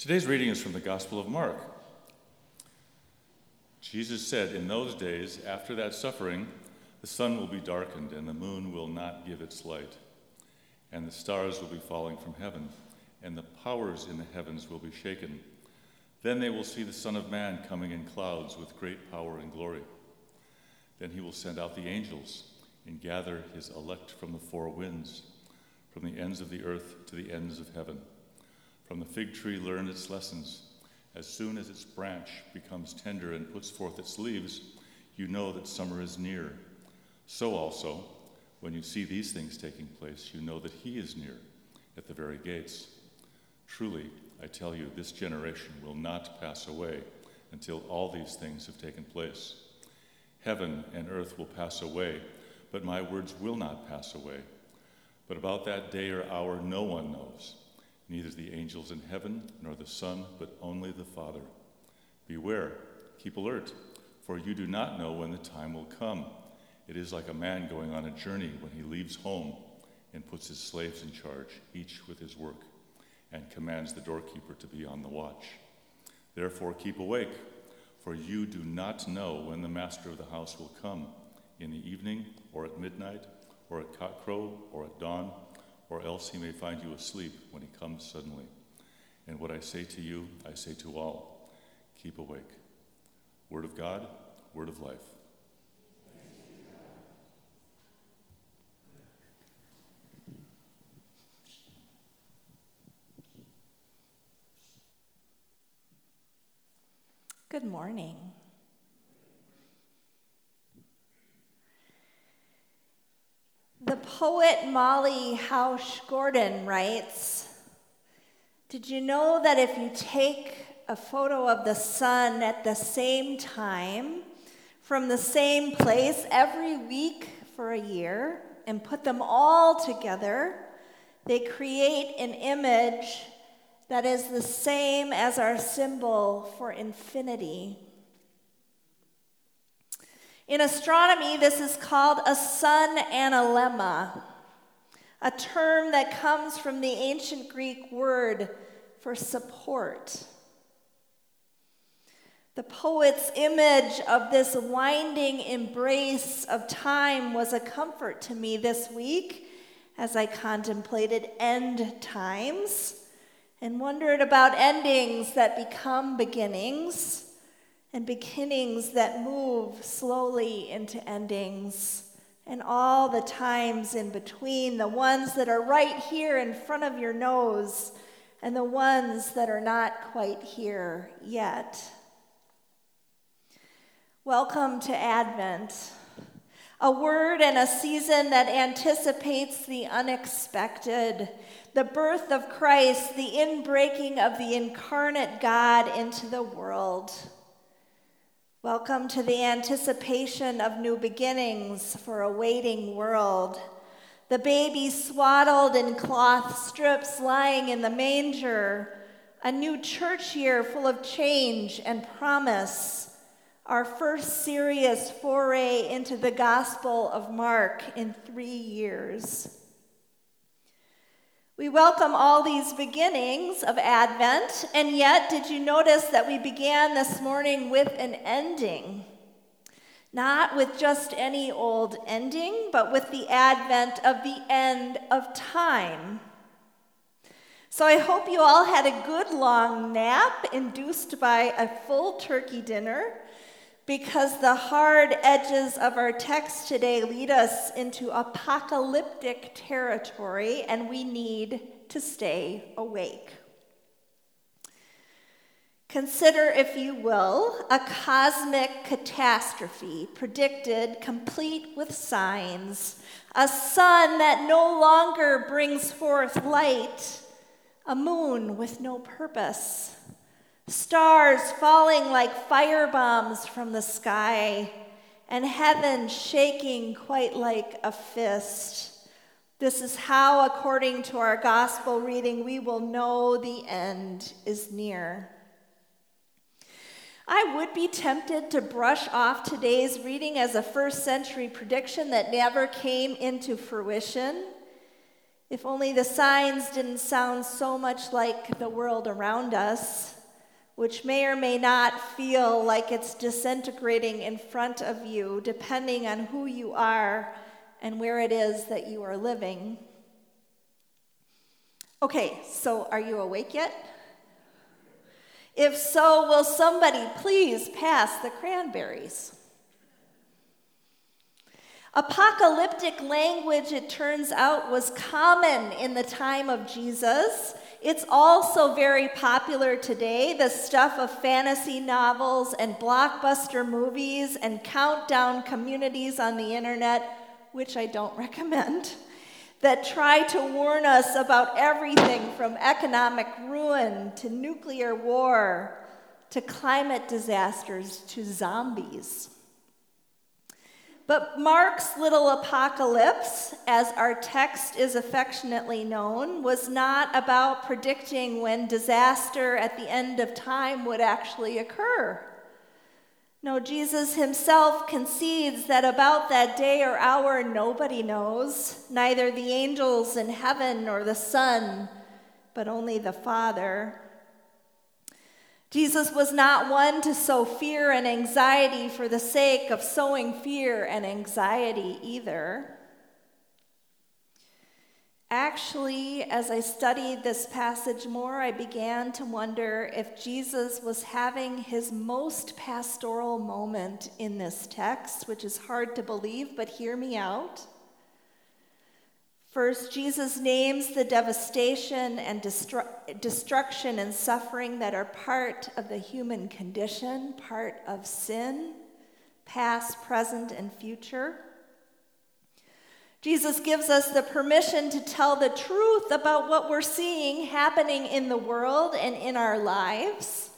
Today's reading is from the Gospel of Mark. Jesus said, In those days, after that suffering, the sun will be darkened, and the moon will not give its light, and the stars will be falling from heaven, and the powers in the heavens will be shaken. Then they will see the Son of Man coming in clouds with great power and glory. Then he will send out the angels and gather his elect from the four winds, from the ends of the earth to the ends of heaven. From the fig tree, learn its lessons. As soon as its branch becomes tender and puts forth its leaves, you know that summer is near. So also, when you see these things taking place, you know that He is near, at the very gates. Truly, I tell you, this generation will not pass away until all these things have taken place. Heaven and earth will pass away, but my words will not pass away. But about that day or hour, no one knows neither the angels in heaven nor the Son, but only the Father. Beware, keep alert, for you do not know when the time will come. It is like a man going on a journey when he leaves home and puts his slaves in charge, each with his work, and commands the doorkeeper to be on the watch. Therefore, keep awake, for you do not know when the master of the house will come in the evening, or at midnight, or at cockcrow, or at dawn or else he may find you asleep when he comes suddenly. And what I say to you, I say to all keep awake. Word of God, word of life. Good morning. The poet Molly Housh Gordon writes Did you know that if you take a photo of the sun at the same time, from the same place every week for a year, and put them all together, they create an image that is the same as our symbol for infinity? In astronomy, this is called a sun analemma, a term that comes from the ancient Greek word for support. The poet's image of this winding embrace of time was a comfort to me this week as I contemplated end times and wondered about endings that become beginnings and beginnings that move slowly into endings, and all the times in between, the ones that are right here in front of your nose, and the ones that are not quite here yet. Welcome to Advent, a word and a season that anticipates the unexpected, the birth of Christ, the inbreaking of the incarnate God into the world. Welcome to the anticipation of new beginnings for a waiting world. The baby swaddled in cloth strips lying in the manger. A new church year full of change and promise. Our first serious foray into the Gospel of Mark in three years. We welcome all these beginnings of Advent, and yet, did you notice that we began this morning with an ending? Not with just any old ending, but with the advent of the end of time. So I hope you all had a good long nap induced by a full turkey dinner because the hard edges of our text today lead us into apocalyptic territory, and we need to stay awake. Consider, if you will, a cosmic catastrophe predicted, complete with signs, a sun that no longer brings forth light, a moon with no purpose stars falling like fire bombs from the sky, and heaven shaking quite like a fist. This is how, according to our gospel reading, we will know the end is near. I would be tempted to brush off today's reading as a first century prediction that never came into fruition. If only the signs didn't sound so much like the world around us, which may or may not feel like it's disintegrating in front of you, depending on who you are and where it is that you are living. Okay, so are you awake yet? If so, will somebody please pass the cranberries? Apocalyptic language, it turns out, was common in the time of Jesus. It's also very popular today. The stuff of fantasy novels and blockbuster movies and countdown communities on the internet, which I don't recommend, that try to warn us about everything from economic ruin to nuclear war to climate disasters to zombies. But Mark's little apocalypse, as our text is affectionately known, was not about predicting when disaster at the end of time would actually occur. No, Jesus himself concedes that about that day or hour nobody knows, neither the angels in heaven nor the Son, but only the Father. Jesus was not one to sow fear and anxiety for the sake of sowing fear and anxiety either. Actually, as I studied this passage more, I began to wonder if Jesus was having his most pastoral moment in this text, which is hard to believe, but hear me out. First, Jesus names the devastation and destru- destruction and suffering that are part of the human condition, part of sin, past, present, and future. Jesus gives us the permission to tell the truth about what we're seeing happening in the world and in our lives.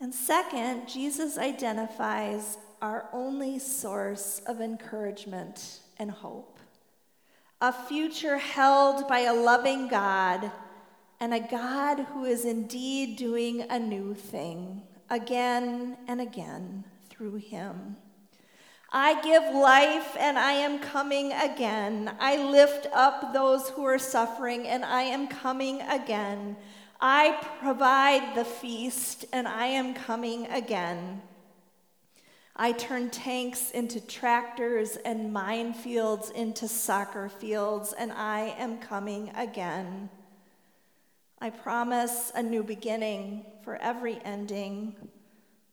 And second, Jesus identifies our only source of encouragement and hope a future held by a loving God and a God who is indeed doing a new thing again and again through him. I give life and I am coming again. I lift up those who are suffering and I am coming again. I provide the feast and I am coming again. I turn tanks into tractors and minefields into soccer fields, and I am coming again. I promise a new beginning for every ending,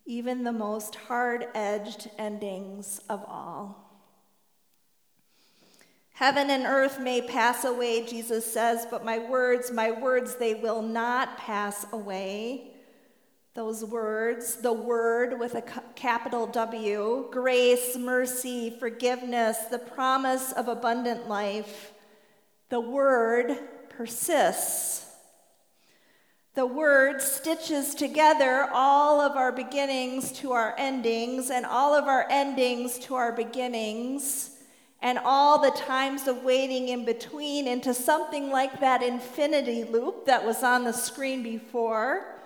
even the most hard edged endings of all. Heaven and earth may pass away, Jesus says, but my words, my words, they will not pass away those words, the word with a capital W, grace, mercy, forgiveness, the promise of abundant life, the word persists. The word stitches together all of our beginnings to our endings, and all of our endings to our beginnings, and all the times of waiting in between into something like that infinity loop that was on the screen before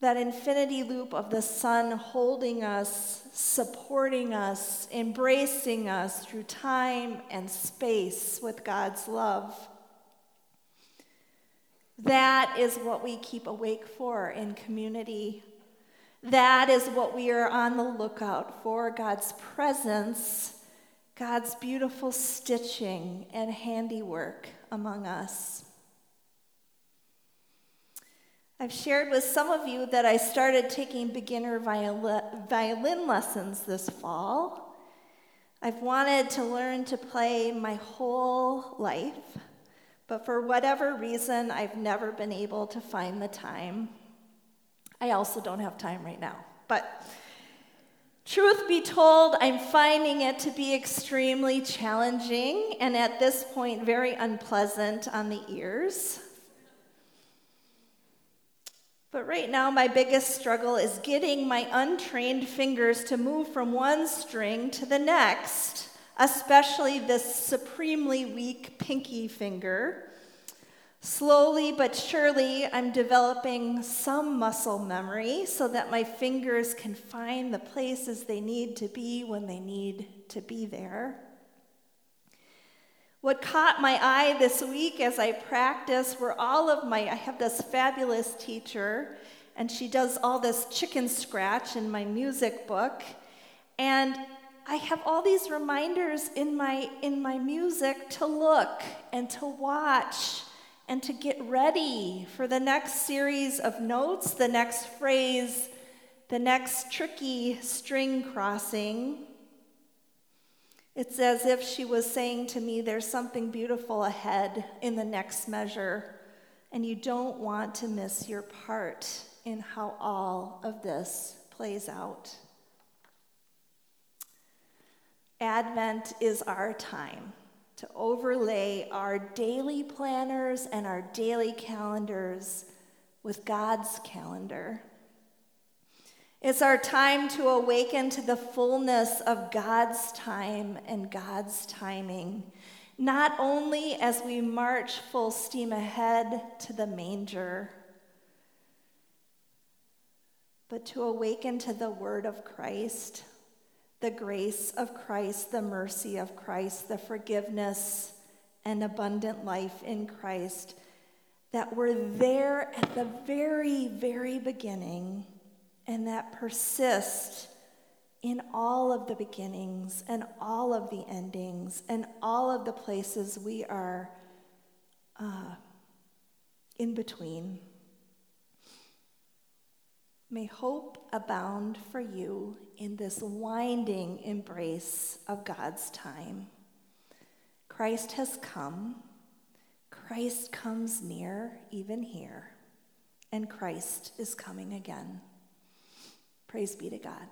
that infinity loop of the sun holding us, supporting us, embracing us through time and space with God's love. That is what we keep awake for in community. That is what we are on the lookout for God's presence, God's beautiful stitching and handiwork among us. I've shared with some of you that I started taking beginner violin lessons this fall. I've wanted to learn to play my whole life, but for whatever reason, I've never been able to find the time. I also don't have time right now, but truth be told, I'm finding it to be extremely challenging and at this point very unpleasant on the ears. But right now, my biggest struggle is getting my untrained fingers to move from one string to the next, especially this supremely weak pinky finger. Slowly but surely, I'm developing some muscle memory so that my fingers can find the places they need to be when they need to be there. What caught my eye this week as I practice were all of my, I have this fabulous teacher, and she does all this chicken scratch in my music book. And I have all these reminders in my, in my music to look and to watch and to get ready for the next series of notes, the next phrase, the next tricky string crossing. It's as if she was saying to me, There's something beautiful ahead in the next measure, and you don't want to miss your part in how all of this plays out. Advent is our time to overlay our daily planners and our daily calendars with God's calendar. It's our time to awaken to the fullness of God's time and God's timing, not only as we march full steam ahead to the manger, but to awaken to the word of Christ, the grace of Christ, the mercy of Christ, the forgiveness and abundant life in Christ that were there at the very, very beginning and that persist in all of the beginnings and all of the endings and all of the places we are uh, in between. May hope abound for you in this winding embrace of God's time. Christ has come. Christ comes near, even here, and Christ is coming again. Praise be to God.